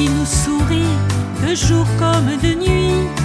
qui nous sourit de jour comme de nuit.